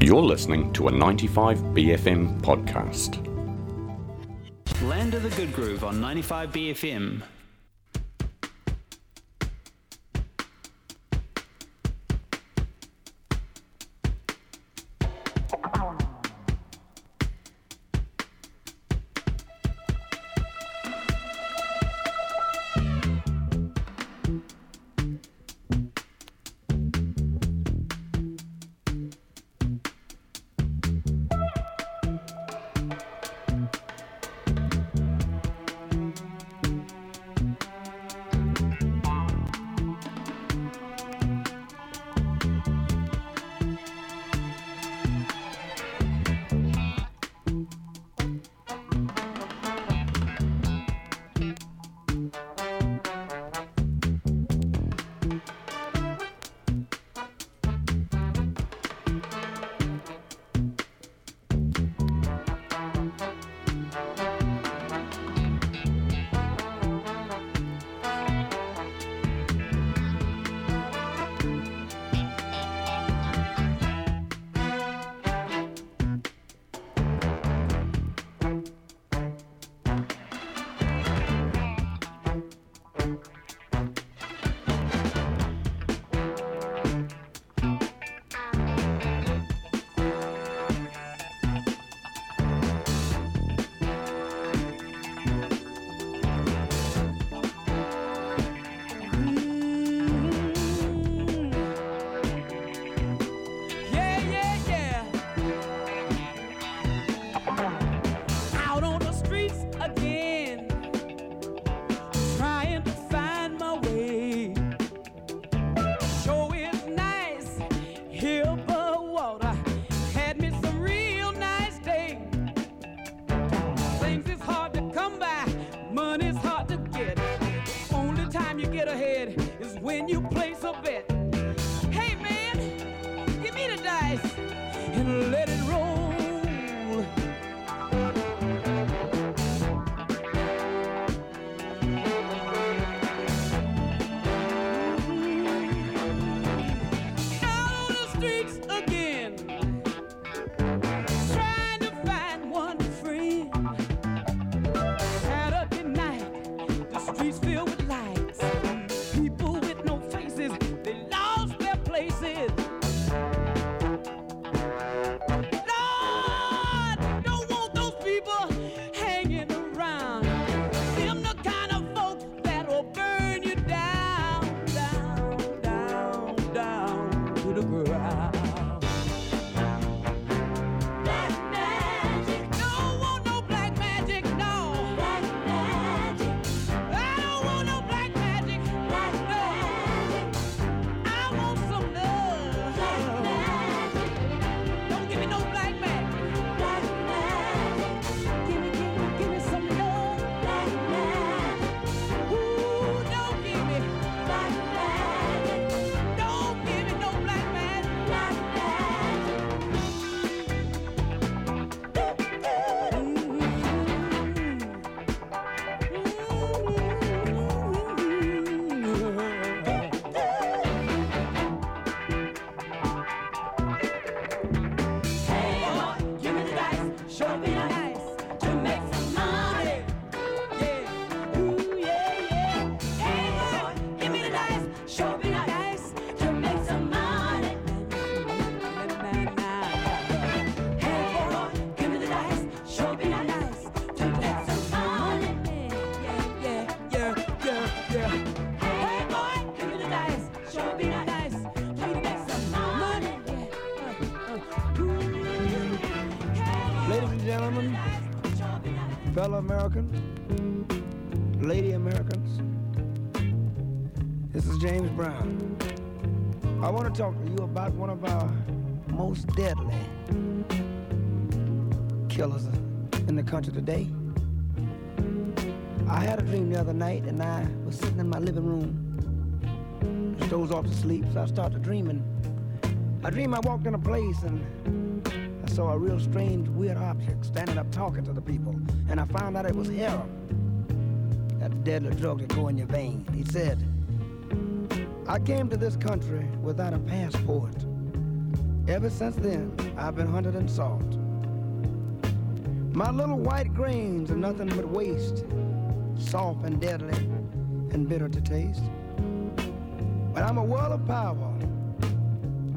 You're listening to a 95BFM podcast. Land of the Good Groove on 95BFM. talk to you about one of our most deadly killers in the country today. I had a dream the other night, and I was sitting in my living room. I dozed off to sleep, so I started dreaming. I dreamed I walked in a place and I saw a real strange, weird object standing up talking to the people, and I found out it was heroin, that deadly drug that go in your veins. He said. I came to this country without a passport. Ever since then, I've been hunted and sought. My little white grains are nothing but waste, soft and deadly and bitter to taste. But I'm a world of power,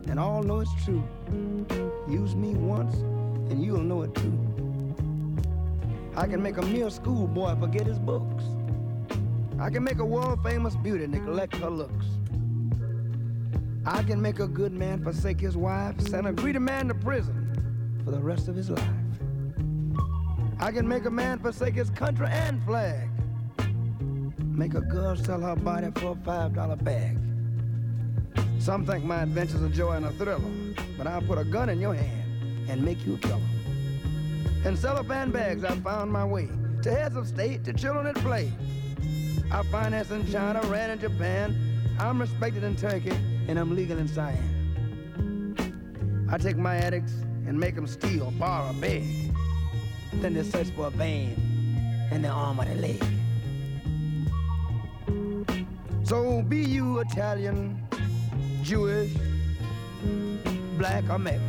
and all know it's true. Use me once, and you'll know it too. I can make a mere schoolboy forget his books. I can make a world famous beauty neglect her looks. I can make a good man forsake his wife, send a greedy man to prison for the rest of his life. I can make a man forsake his country and flag. Make a girl sell her body for a five dollar bag. Some think my adventure's a joy and a thriller, but I'll put a gun in your hand and make you a killer. In cellophane bags, I found my way to heads of state, to children at play. I finance in China, ran in Japan. I'm respected in Turkey, and I'm legal in Siam. I take my addicts and make them steal, borrow, beg. Then they search for a vein in the arm or the leg. So be you Italian, Jewish, black or Mex.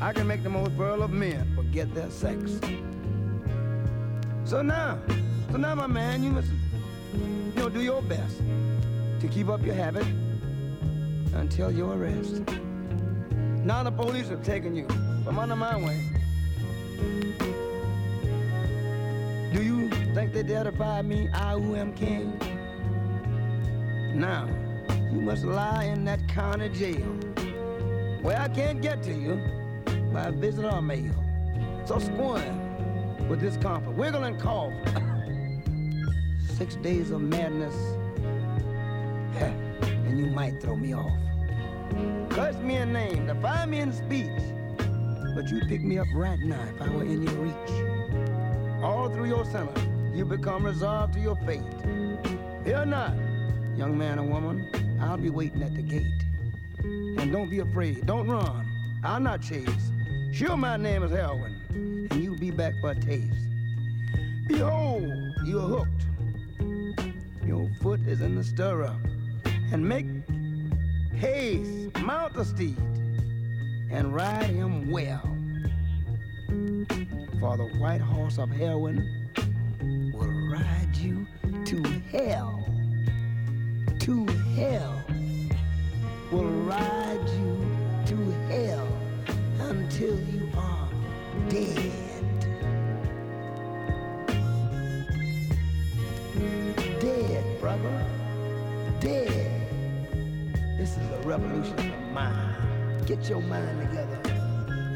I can make the most virile of men forget their sex. So now, so now, my man, you must, you know, do your best to keep up your habit until your arrest. Now the police have taken you from under my wing. Do you think they dare defy me, I who am king? Now, you must lie in that county jail where I can't get to you by visit or mail. So squirm with discomfort, wiggle and cough. Six days of madness, and you might throw me off. Curse me a name, defy me in speech, but you'd pick me up right now if I were in your reach. All through your sentence, you become resolved to your fate. Fear not, young man or woman, I'll be waiting at the gate. And don't be afraid, don't run, I'll not chase. Sure, my name is Heroin, and you'll be back for a taste. Behold, you're hooked. Your foot is in the stirrup, and make haste, mount the steed, and ride him well. For the white horse of heroin will ride you to hell. To hell. Will ride you to hell until you are dead. Dead, brother. Dead. This is a revolution of the mind. Get your mind together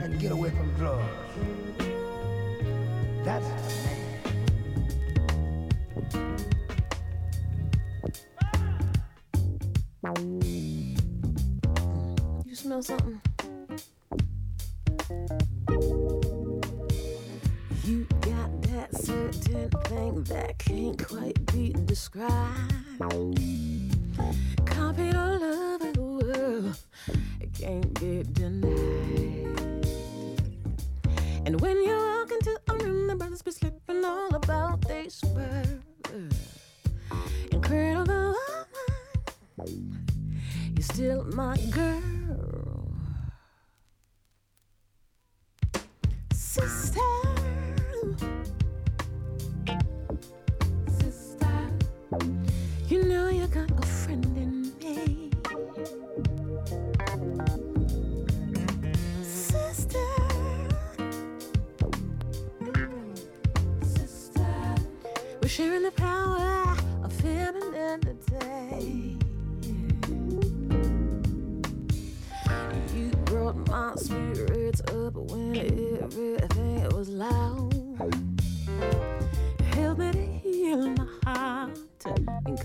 and get away from drugs. That's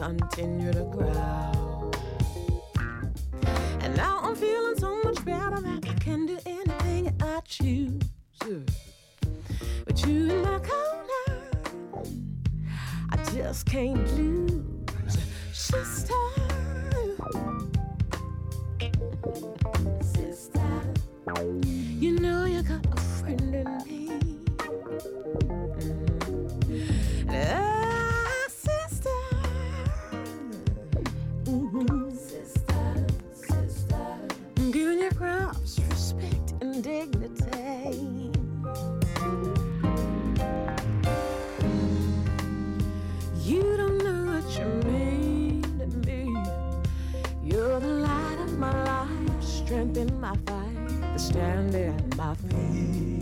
continue to grow. And now I'm feeling so much better that I can do anything I choose. But you in my corner, I just can't lose. Sister. Sister, fight, the standing my feet.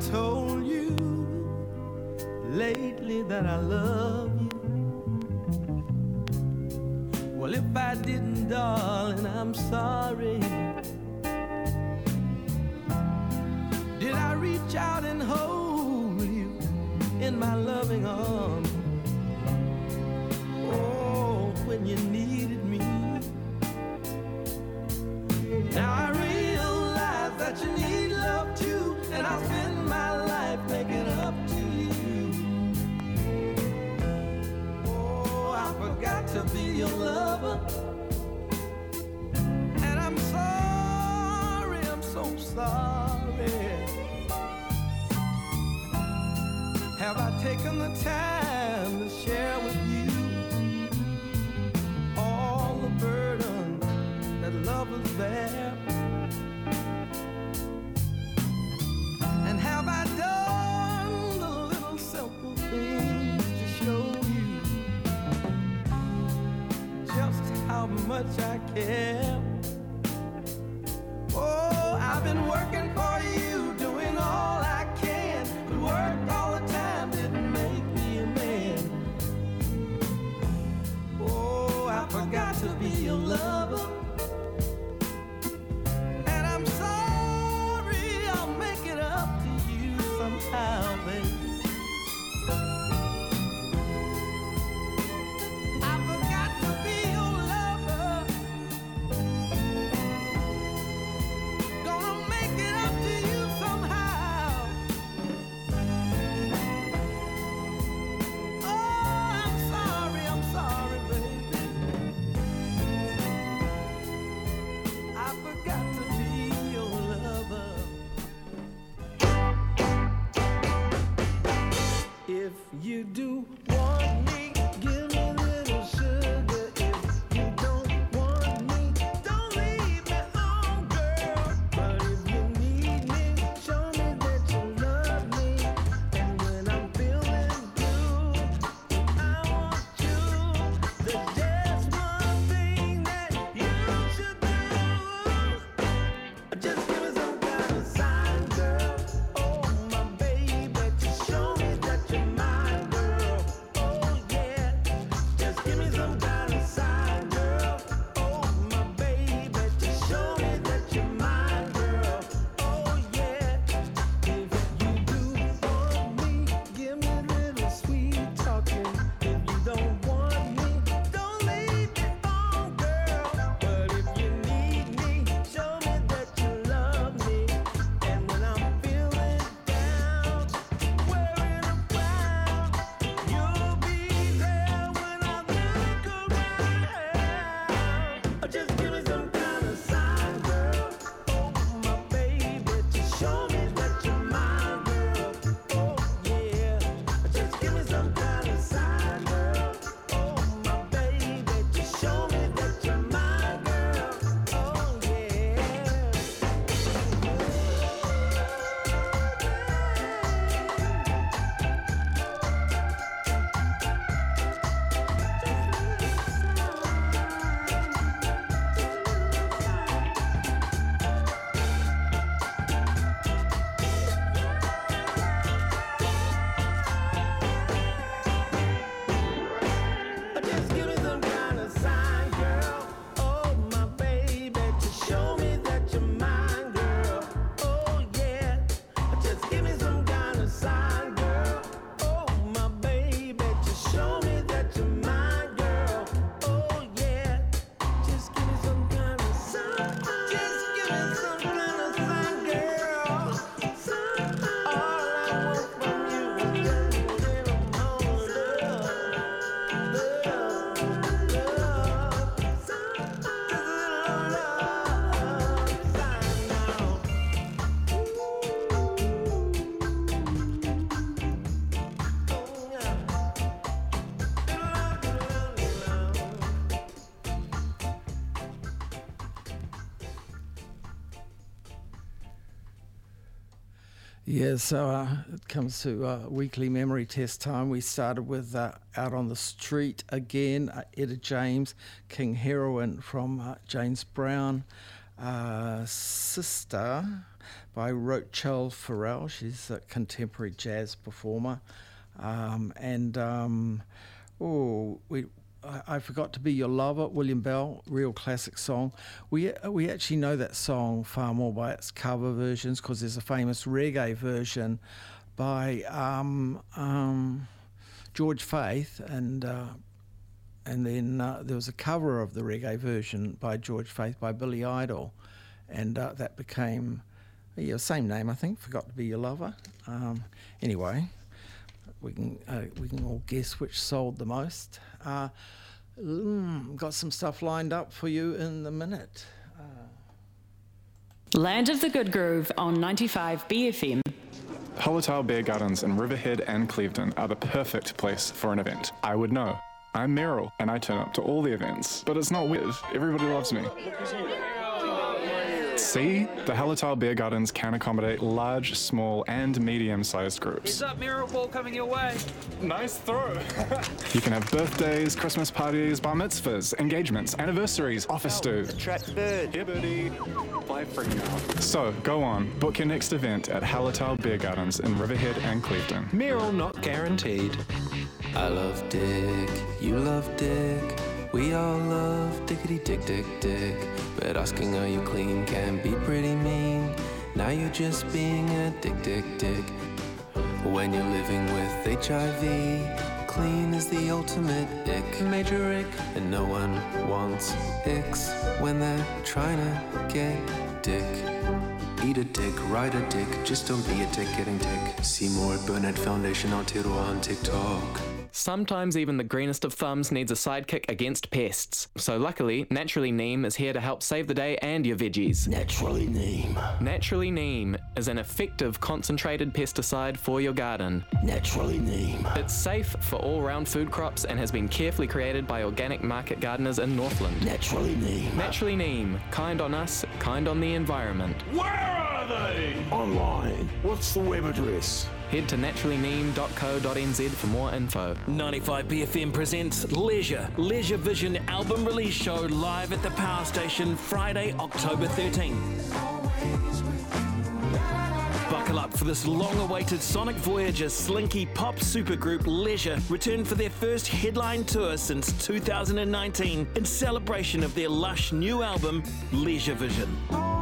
Have Yeah, so uh, it comes to uh, weekly memory test time. We started with uh, Out on the Street again, uh, Etta James, King Heroin from uh, James Brown, uh, Sister by Rachelle Ferrell. She's a contemporary jazz performer. Um, and, um, oh, we, I, Forgot to Be Your Lover, William Bell, real classic song. We, uh, we actually know that song far more by its cover versions because there's a famous reggae version by um, um, George Faith and uh, and then uh, there was a cover of the reggae version by George Faith by Billy Idol, and uh, that became yeah same name I think. Forgot to be your lover. Um, anyway, we can uh, we can all guess which sold the most. Uh, mm, got some stuff lined up for you in the minute. Land of the Good Groove on 95 BFM. Hallertau Beer Gardens in Riverhead and Clevedon are the perfect place for an event. I would know. I'm Meryl, and I turn up to all the events, but it's not weird. Everybody loves me. See, the Hallertau Beer Gardens can accommodate large, small, and medium-sized groups. What's up, Mirror Ball coming your way. Nice throw. you can have birthdays, Christmas parties, bar mitzvahs, engagements, anniversaries, office dues. Trap bird. Here, birdie. Fly free now. So, go on, book your next event at Hallertau Beer Gardens in Riverhead and Clevedon. Mirror not guaranteed. I love Dick, you love Dick. We all love Dickety Dick Dick Dick. But asking are you clean can be pretty mean. Now you're just being a dick dick dick. When you're living with HIV, clean is the ultimate ick. Major ick. And no one wants icks when they're trying to get dick. Eat a dick, ride a dick, just don't be a dick getting dick. See more at Burnett Foundation Aotearoa on TikTok. Sometimes even the greenest of thumbs needs a sidekick against pests. So luckily, Naturally Neem is here to help save the day and your veggies. Naturally neem. Naturally Neem is an effective concentrated pesticide for your garden. Naturally neem. It's safe for all round food crops and has been carefully created by organic market gardeners in Northland. Naturally neem. Naturally Neem, kind on us, kind on the environment. Where are they? Online. What's the web address? Head to naturallyneem.co.nz for more info. 95 BFM presents Leisure, Leisure Vision album release show live at the Power Station Friday, October 13. Buckle up for this long awaited Sonic Voyager slinky pop supergroup Leisure return for their first headline tour since 2019 in celebration of their lush new album, Leisure Vision.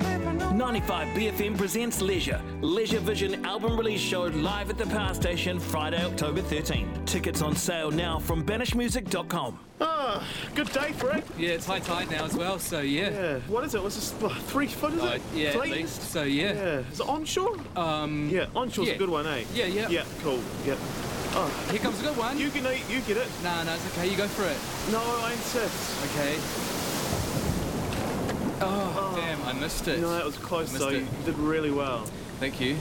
95 BFM presents Leisure, Leisure Vision album release show live at the Power Station Friday, October 13. Tickets on sale now from banishmusic.com. Ah, good day, Frank. Yeah, it's high tide now as well, so yeah. Yeah. What is it? What's this? what, Three foot is Uh, it? yeah, at least. So yeah. Yeah. Is it onshore? Um, Yeah, onshore's yeah. a good one, eh? Yeah, yeah. Yeah, cool. Yeah. Oh, Here comes a good one. you can eat. You get it. Nah, nah, it's okay. You go for it. No, I insist. Okay. Oh, damn, I missed it. No, that was close Missed though. it. You did really well. Thank you.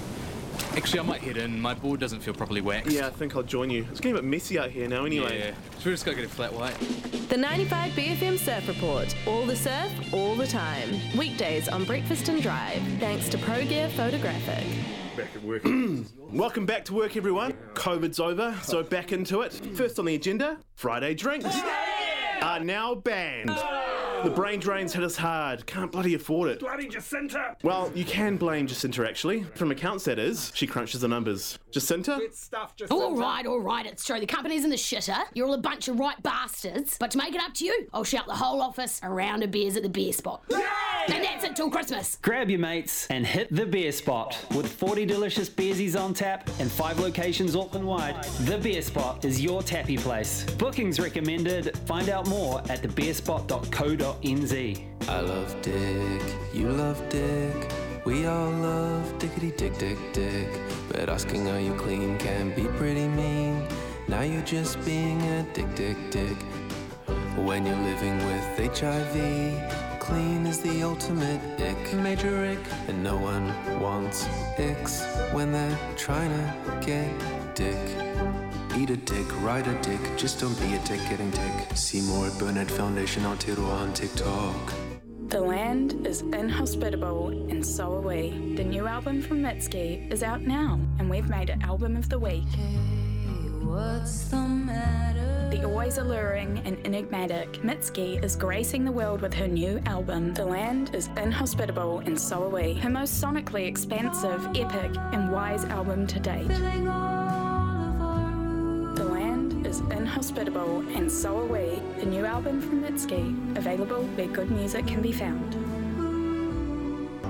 Actually, I might head in. My board doesn't feel properly waxed. Yeah, I think I'll join you. It's getting a bit messy out here now, anyway. Yeah. So we're just gonna get a flat white. The 95 BFM Surf Report. All the surf, all the time. Weekdays on Breakfast and Drive. Thanks to Pro Gear Photographic. Back at work. Welcome back to work, everyone. COVID's over, so back into it. First on the agenda, Friday drinks are now banned. The brain drains hit us hard. Can't bloody afford it. Bloody Jacinta. Well, you can blame Jacinta actually. From accounts, that is. She crunches the numbers. Jacinta? Stuff Jacinta. All right, all right, it's true. The company's in the shitter. You're all a bunch of right bastards. But to make it up to you, I'll shout the whole office a round of beers at the beer spot. And that's it till Christmas. Grab your mates and hit the beer spot. With 40 delicious beersies on tap and 5 locations Auckland wide, the beer spot is your tappy place. Bookings recommended. Find out more at thebeerspot.co.nz. I love Dick, you love Dick. We all love Dickety Dick Dick Dick. But asking are you clean can be pretty mean. Now you're just being a dick dick dick. When you're living with HIV, clean is the ultimate ick. Major ick. And no one wants icks when they're trying to get dick. Eat a dick, ride a dick, just don't be a dick getting dick. See more at Burnett Foundation Aotearoa on TikTok. The land is inhospitable, and so are we. The new album from Mitski is out now, and we've made it album of the week. What's the matter? The always alluring and enigmatic Mitski is gracing the world with her new album. The land is inhospitable, and so are we. Her most sonically expansive, epic, and wise album to date. The land is inhospitable, and so are we. The new album from Mitski, available where good music can be found.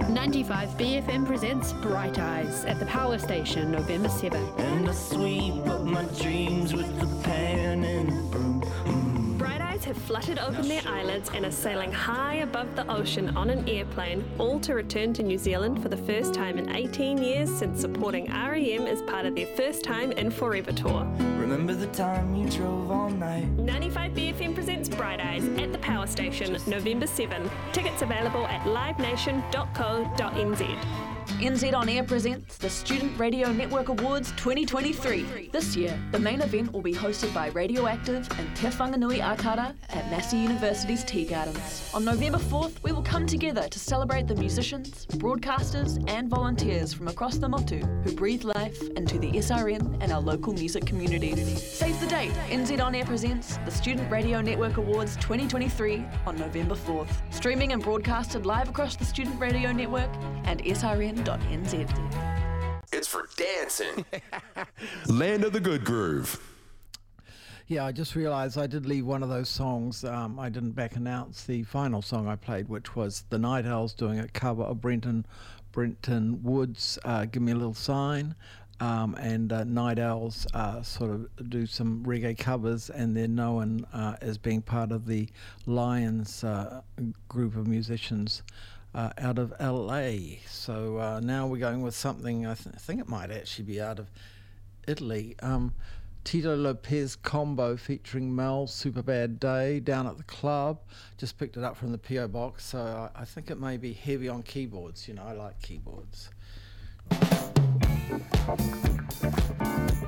95 BFM presents Bright Eyes at the Power Station November 7. And I sweep up my dreams with the pen and broom. Bright Eyes have fluttered open their eyelids and are sailing high above the ocean on an airplane, all to return to New Zealand for the first time in 18 years since supporting REM as part of their first time in Forever tour. Remember the time you drove all night? 95 BFM presents Bright Eyes at the Power Station November 7. Tickets available at livenation.co.nz. NZ On Air presents the Student Radio Network Awards 2023. This year, the main event will be hosted by Radioactive and Te Whanganui-a-Tara at Massey University's Tea Gardens. On November 4th, we will come together to celebrate the musicians, broadcasters, and volunteers from across the Motu who breathe life into the SRN and our local music communities. Save the date! NZ On Air presents the Student Radio Network Awards 2023 on November 4th. Streaming and broadcasted live across the Student Radio Network and SRN.nz. It's for dancing. Land of the Good Groove. Yeah, I just realised I did leave one of those songs. Um, I didn't back announce the final song I played, which was the Night Owls doing a cover of Brenton Brenton Woods' uh, "Give Me a Little Sign." Um, and uh, Night Owls uh, sort of do some reggae covers, and they're known uh, as being part of the Lions uh, group of musicians uh, out of LA. So uh, now we're going with something, I, th- I think it might actually be out of Italy. Um, Tito Lopez combo featuring Mel, Super Bad Day, down at the club. Just picked it up from the PO box, so I, I think it may be heavy on keyboards. You know, I like keyboards. Thank you.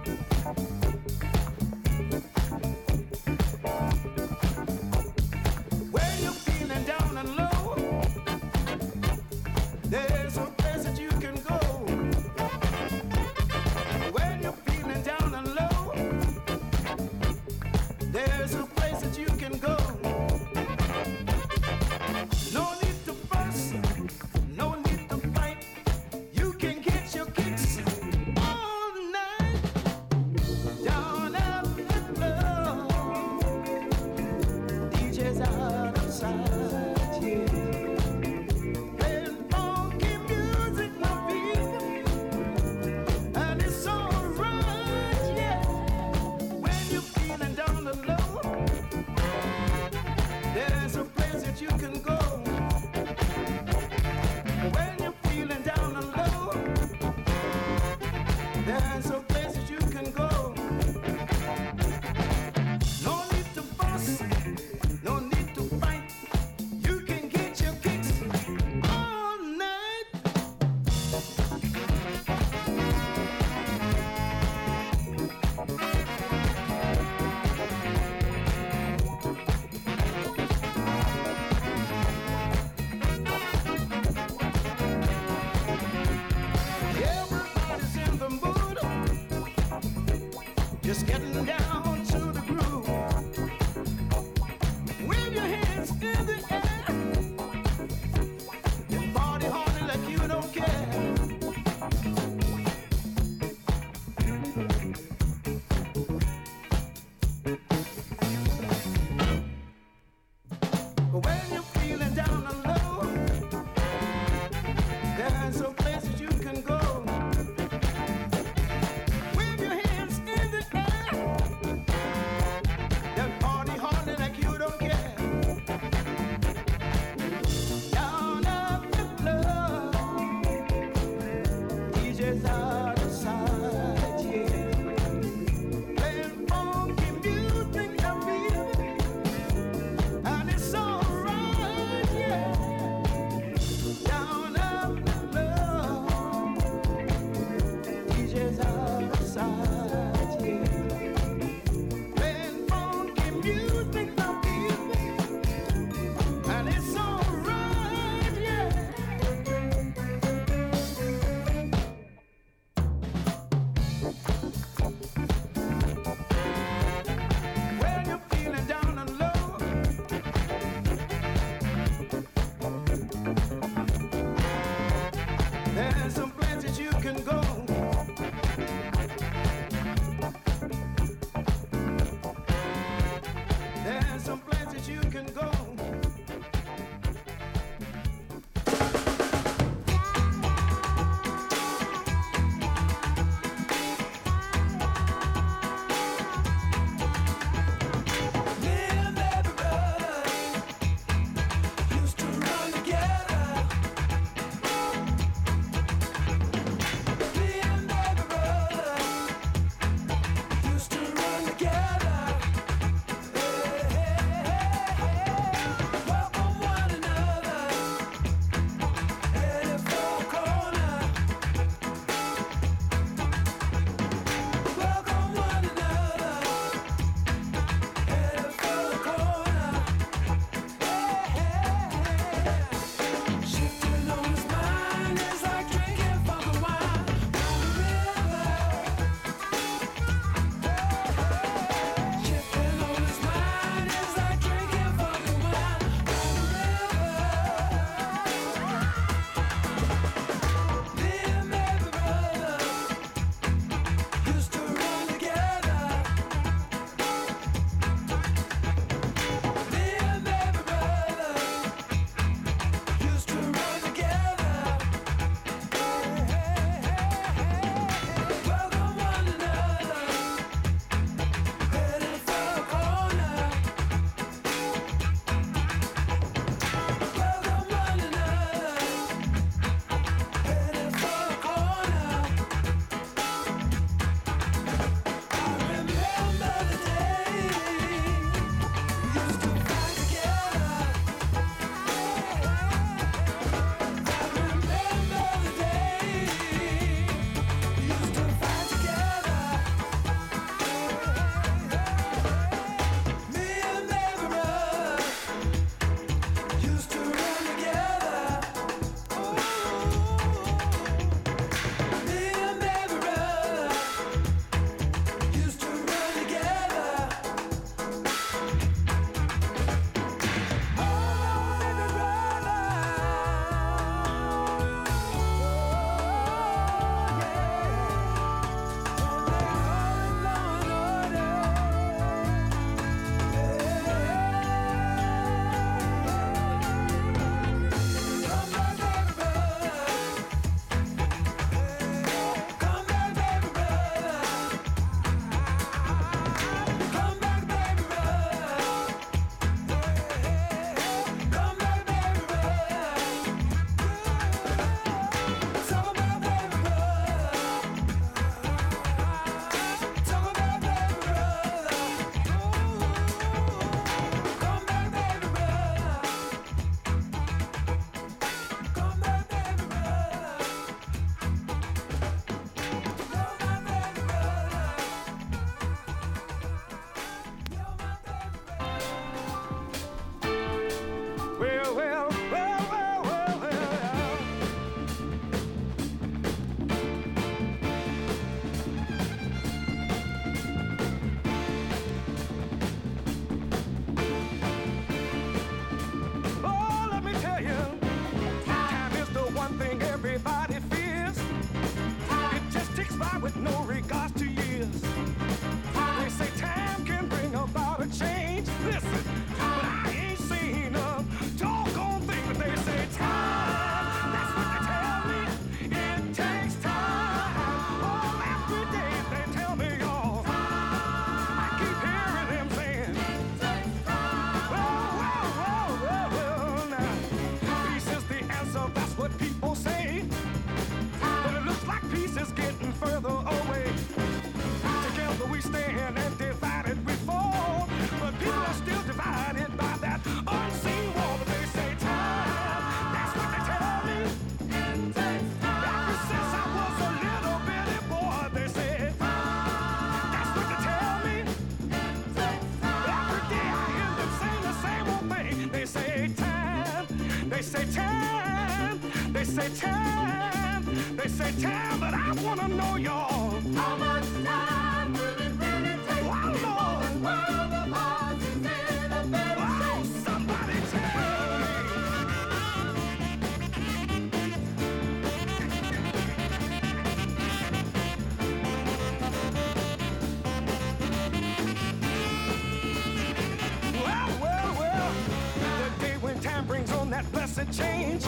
blessed change.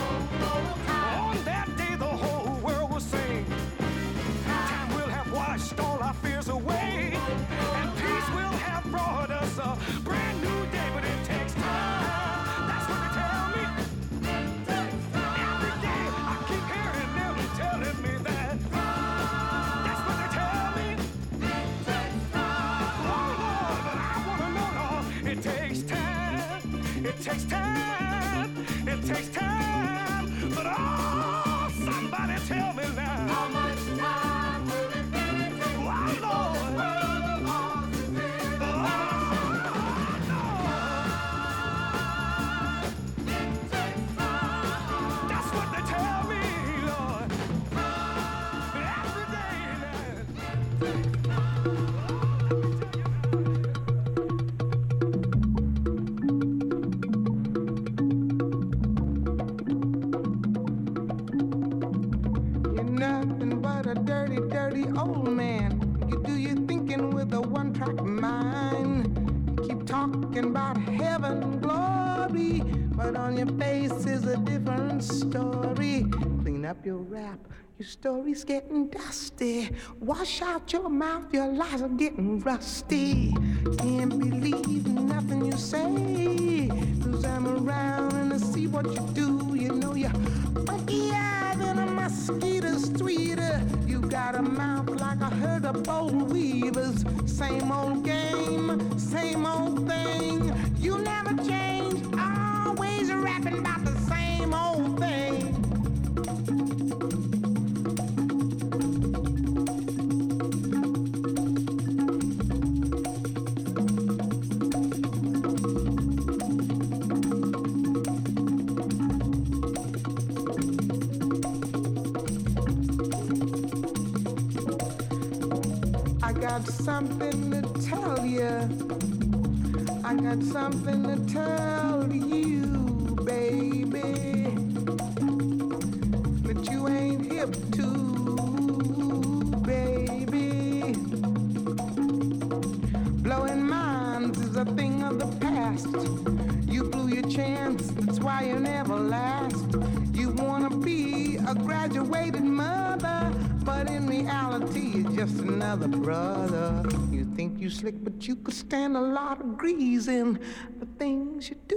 Your story's getting dusty. Wash out your mouth, your lies are getting rusty. Can't believe nothing you say. Cause I'm around and I see what you do. You know you're funky eyes and a mosquito's tweeter. You got a mouth like a herd of bold weavers. Same old game, same old thing. You never change, always rapping about the same old thing. something to tell you. I got something to tell slick, but you could stand a lot of grease in the things you do.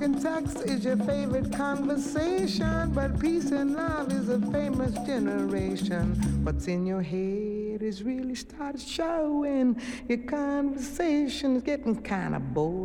Talking sex is your favorite conversation, but peace and love is a famous generation. What's in your head is really started showing. Your conversation is getting kind of boring.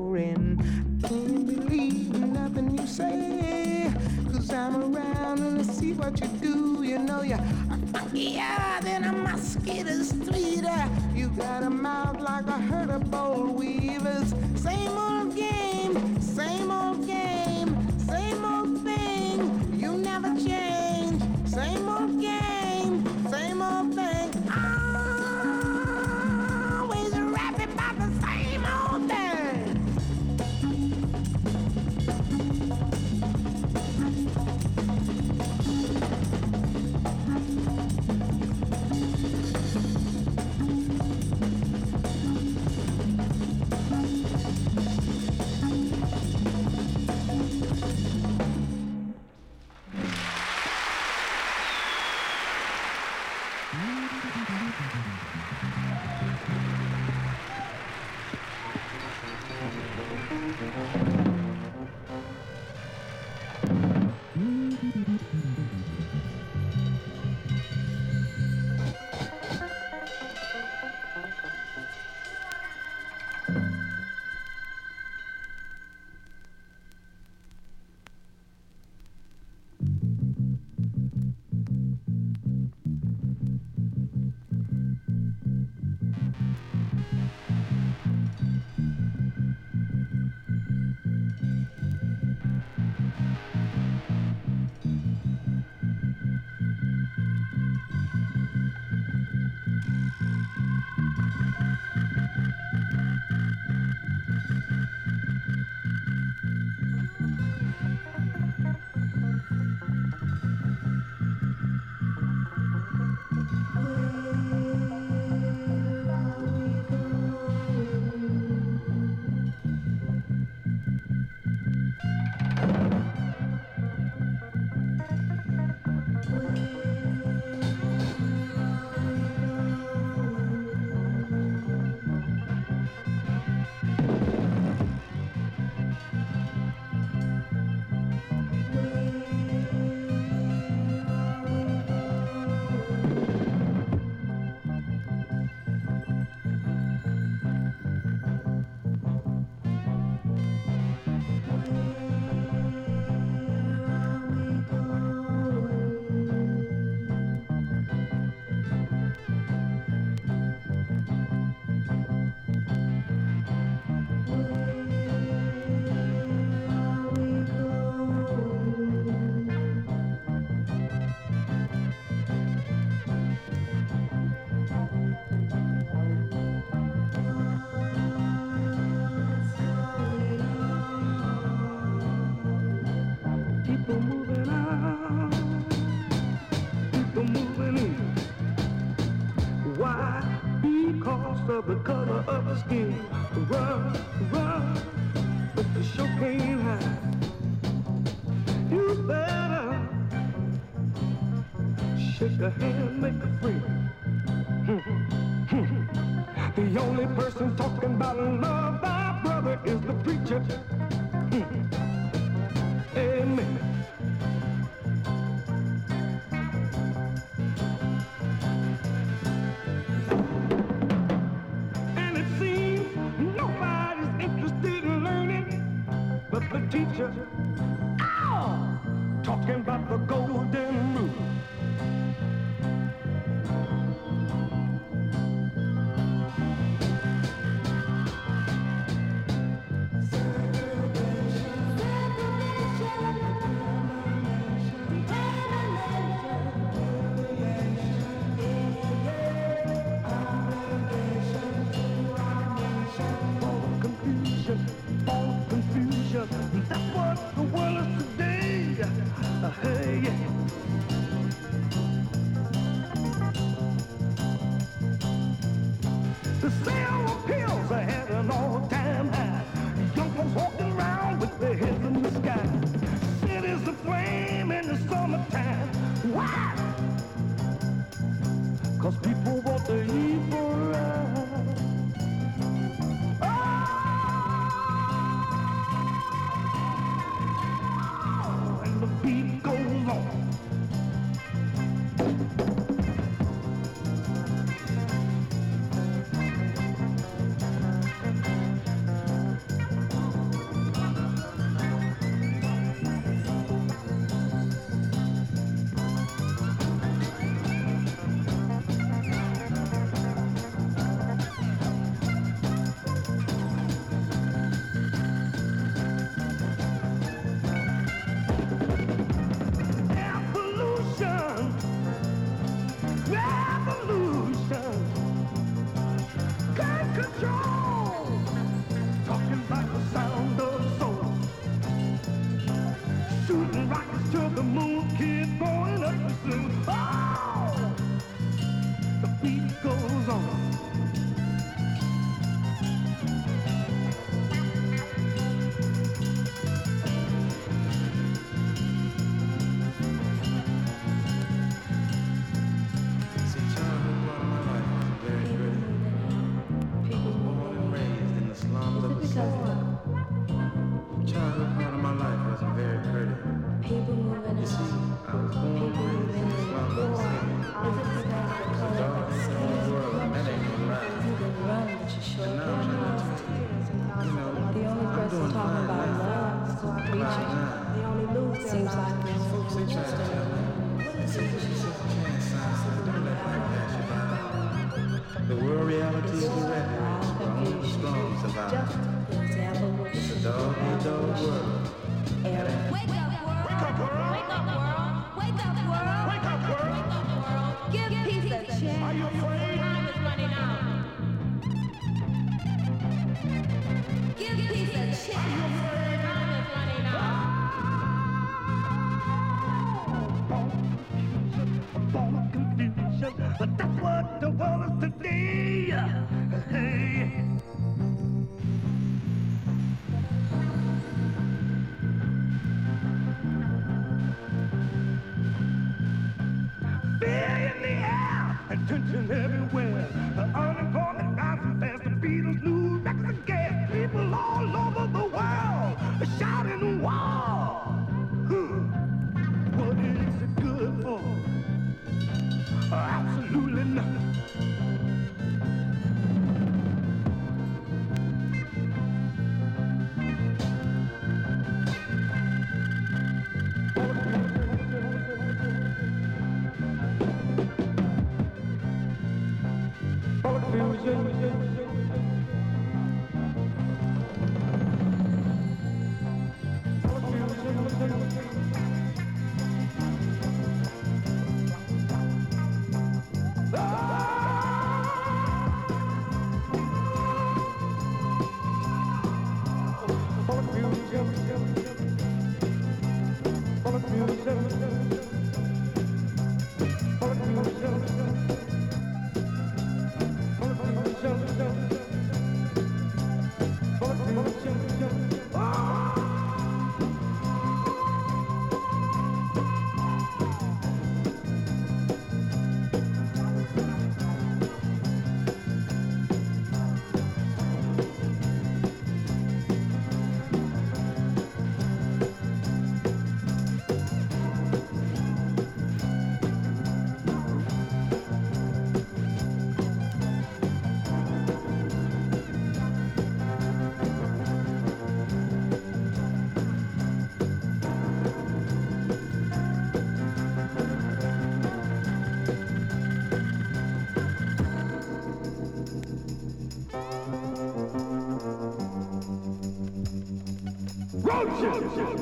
Black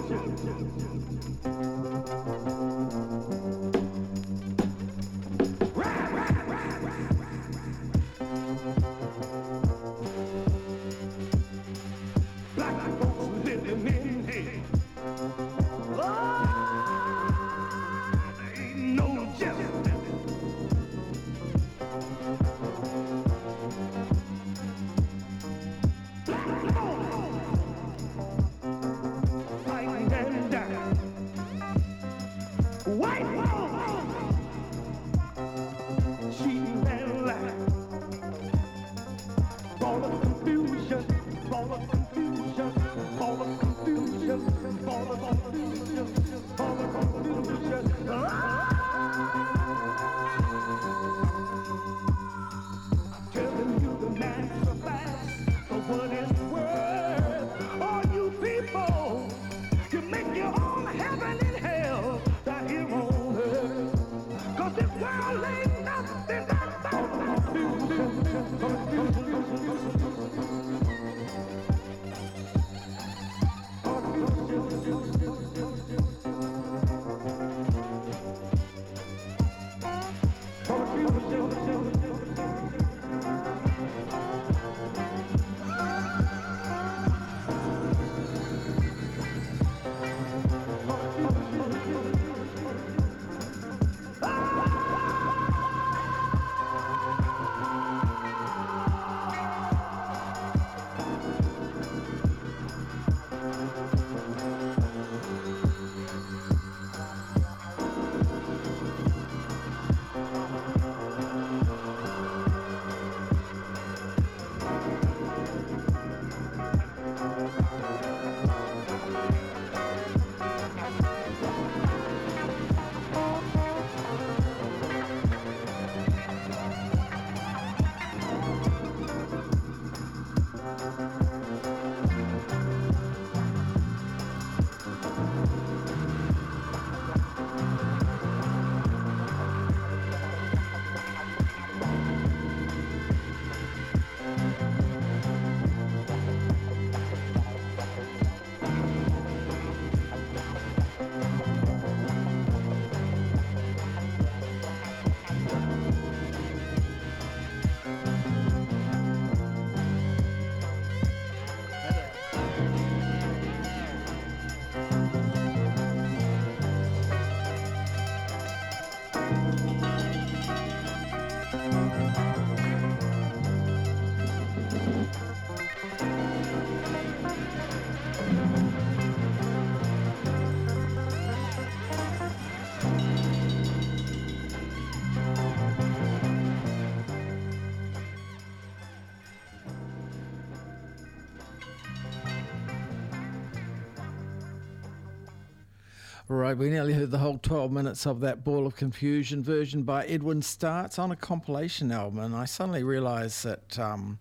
Right, we nearly heard the whole 12 minutes of that Ball of Confusion version by Edwin Starr. On a compilation album, and I suddenly realised that um,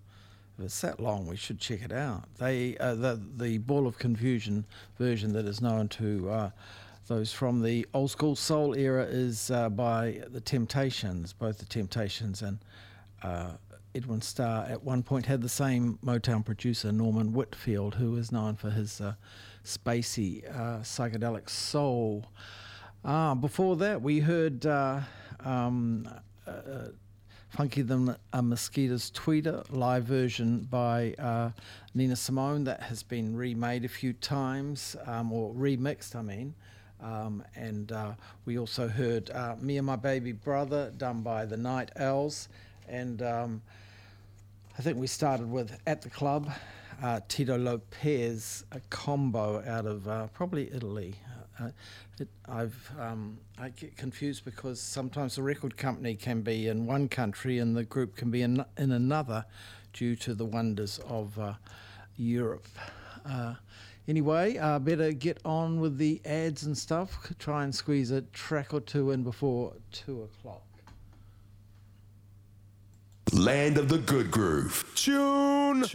if it's that long, we should check it out. They uh, the the Ball of Confusion version that is known to uh, those from the old school soul era is uh, by the Temptations, both the Temptations and uh, Edwin Starr. At one point, had the same Motown producer Norman Whitfield, who is known for his uh, spacey uh, psychedelic soul. Ah, before that, we heard. Uh, um, uh, Funkier Than a Mosquito's Tweeter live version by uh, Nina Simone that has been remade a few times, um, or remixed, I mean. Um, and uh, we also heard uh, Me and My Baby Brother done by the Night Owls. And um, I think we started with At the Club, uh, Tito Lopez, a combo out of uh, probably Italy. Uh, it, I've um, I get confused because sometimes the record company can be in one country and the group can be in, in another, due to the wonders of uh, Europe. Uh, anyway, uh, better get on with the ads and stuff. Try and squeeze a track or two in before two o'clock. Land of the Good Groove. Tune!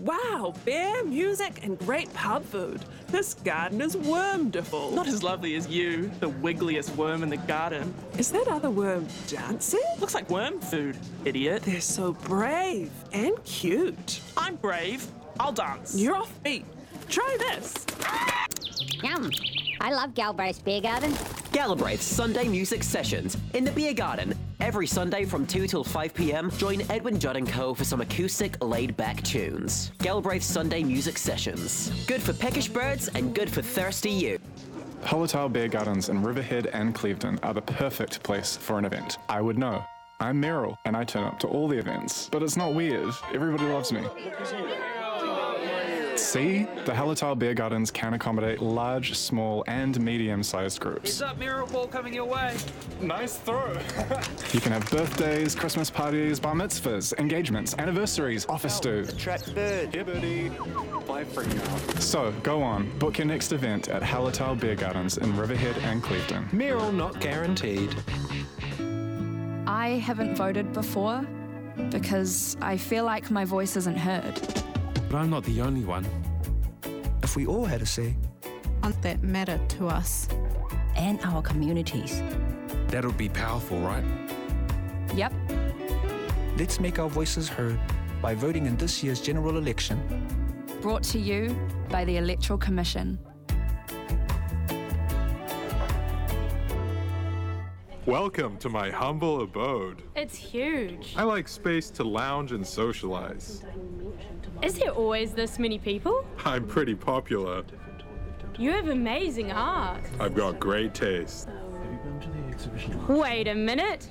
Wow, beer, music, and great pub food. This garden is wormdiful. Not as lovely as you, the wiggliest worm in the garden. Is that other worm dancing? Looks like worm food, idiot. They're so brave and cute. I'm brave. I'll dance. You're off beat. Try this. Yum. I love Galbraith's Beer Garden. Galbraith's Sunday Music Sessions in the Beer Garden. Every Sunday from 2 till 5 pm, join Edwin Judd and Co. for some acoustic, laid back tunes. Galbraith's Sunday Music Sessions. Good for peckish birds and good for thirsty you. Hallertau Beer Gardens in Riverhead and Clevedon are the perfect place for an event. I would know. I'm Meryl, and I turn up to all the events. But it's not weird. Everybody loves me. See? The Hallertau Beer Gardens can accommodate large, small, and medium-sized groups. Heads up, mirror ball coming your way. Nice throw. You can have birthdays, Christmas parties, bar mitzvahs, engagements, anniversaries, office do. Track bird. Here, birdie. Fly free now. So, go on, book your next event at Hallertau Beer Gardens in Riverhead and Clevedon. Meryl not guaranteed. I haven't voted before because I feel like my voice isn't heard. But I'm not the only one. If we all had a say, That matter to us. And our communities. That would be powerful, right? Yep. let's make our voices heard by voting in this year's general election. Brought to you by the Electoral Commission. Welcome to my humble abode. It's huge. I like space to lounge and socialize. Is there always this many people? I'm pretty popular. You have amazing art. I've got great taste. Wait a minute.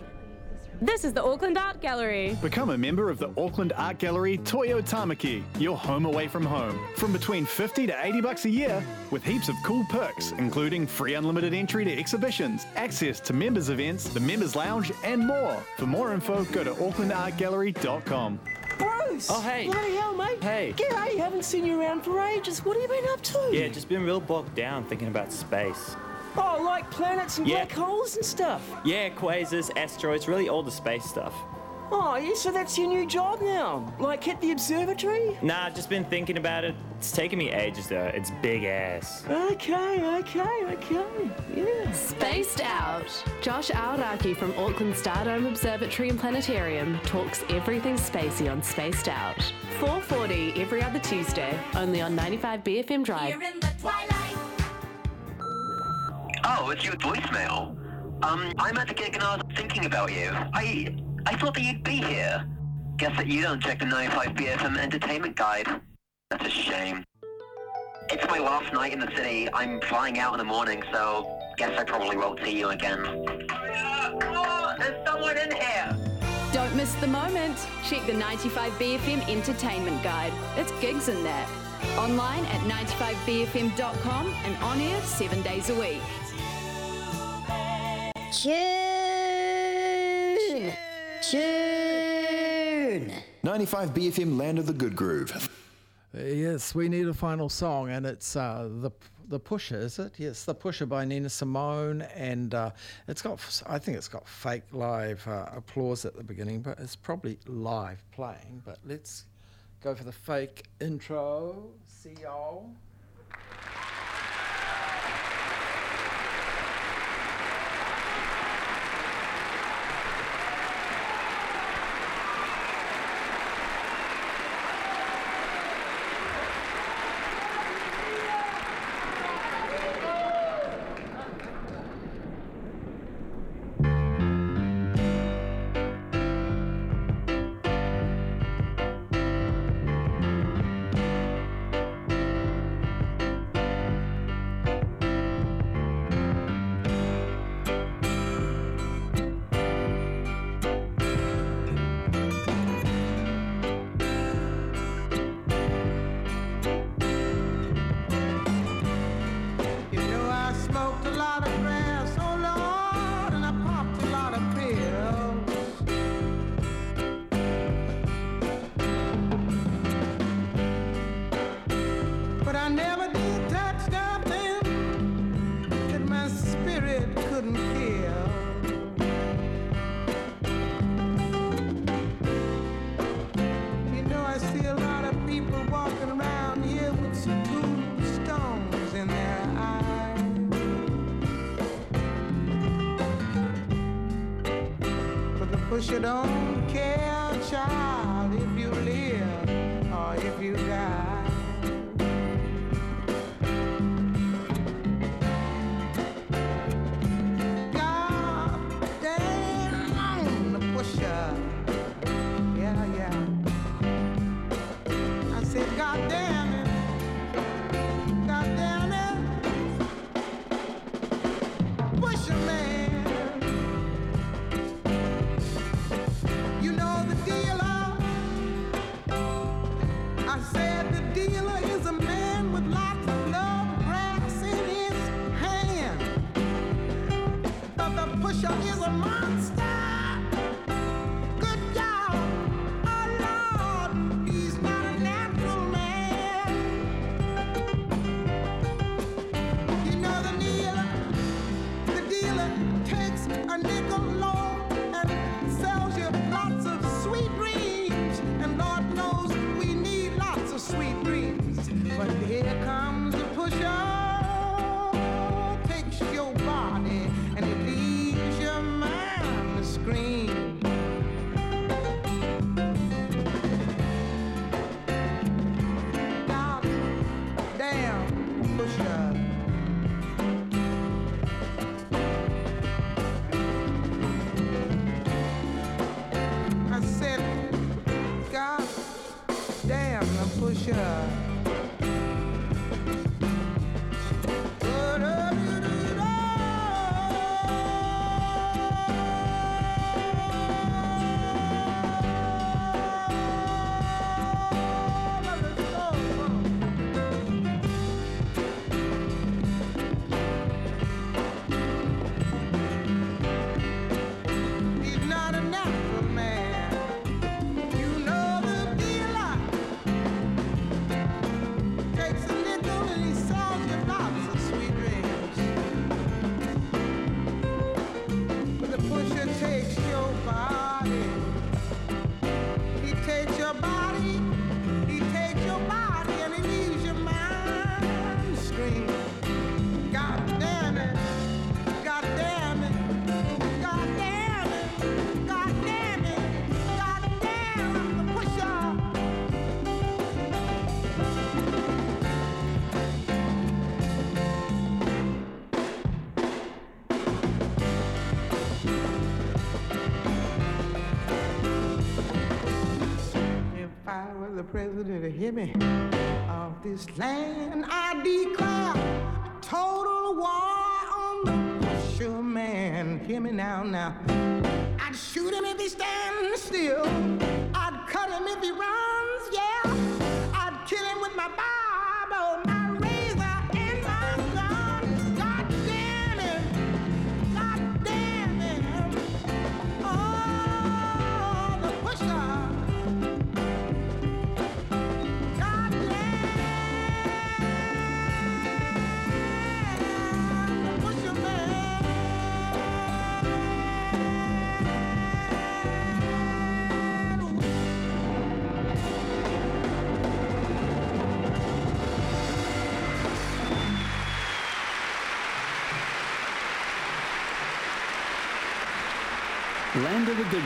This is the Auckland Art Gallery. Become a member of the Auckland Art Gallery Toi o Tāmaki, your home away from home, from between 50 to 80 bucks a year, with heaps of cool perks, including free unlimited entry to exhibitions, access to members events, the members lounge, and more. For more info, go to aucklandartgallery.com. Bruce! Oh, hey. Bloody hell, mate. Hey. G'day, haven't seen you around for ages. What have you been up to? Yeah, just been real bogged down thinking about space. Oh, like planets and Yeah. black holes and stuff. Yeah, quasars, asteroids, really all the space stuff. Oh, yeah, so that's your new job now? Like hit the observatory? Nah, I've just been thinking about it. It's taken me ages though. It's big ass. Okay, okay, okay. Yeah. Spaced Out. Josh Aoraki from Auckland Stardome Observatory and Planetarium talks everything spacey on Spaced Out. 4:40 every other Tuesday, only on 95 BFM Drive. Oh, it's your voicemail. Um, I'm at the gig and I was thinking about you. I I thought that you'd be here. Guess that you don't check the 95 BFM entertainment guide. That's a shame. It's my last night in the city. I'm flying out in the morning, so guess I probably won't see you again. Oh, there's someone in here. Don't miss the moment. Check the 95 BFM Entertainment Guide. It's gigs in there. Online at 95bfm.com and on air seven days a week. Tune! Tune! 95 BFM Land of the Good Groove. Yes, we need a final song, and it's uh, the the Pusher, is it? Yes, the Pusher by Nina Simone, and uh, it's got I think it's got fake live uh, applause at the beginning, but it's probably live playing. But let's go for the fake intro. See y'all. you don't you to hear me. Of this land I declare total war on the pusher man. Hear me now, now. I'd shoot him if he stands still. I'd cut him if he runs.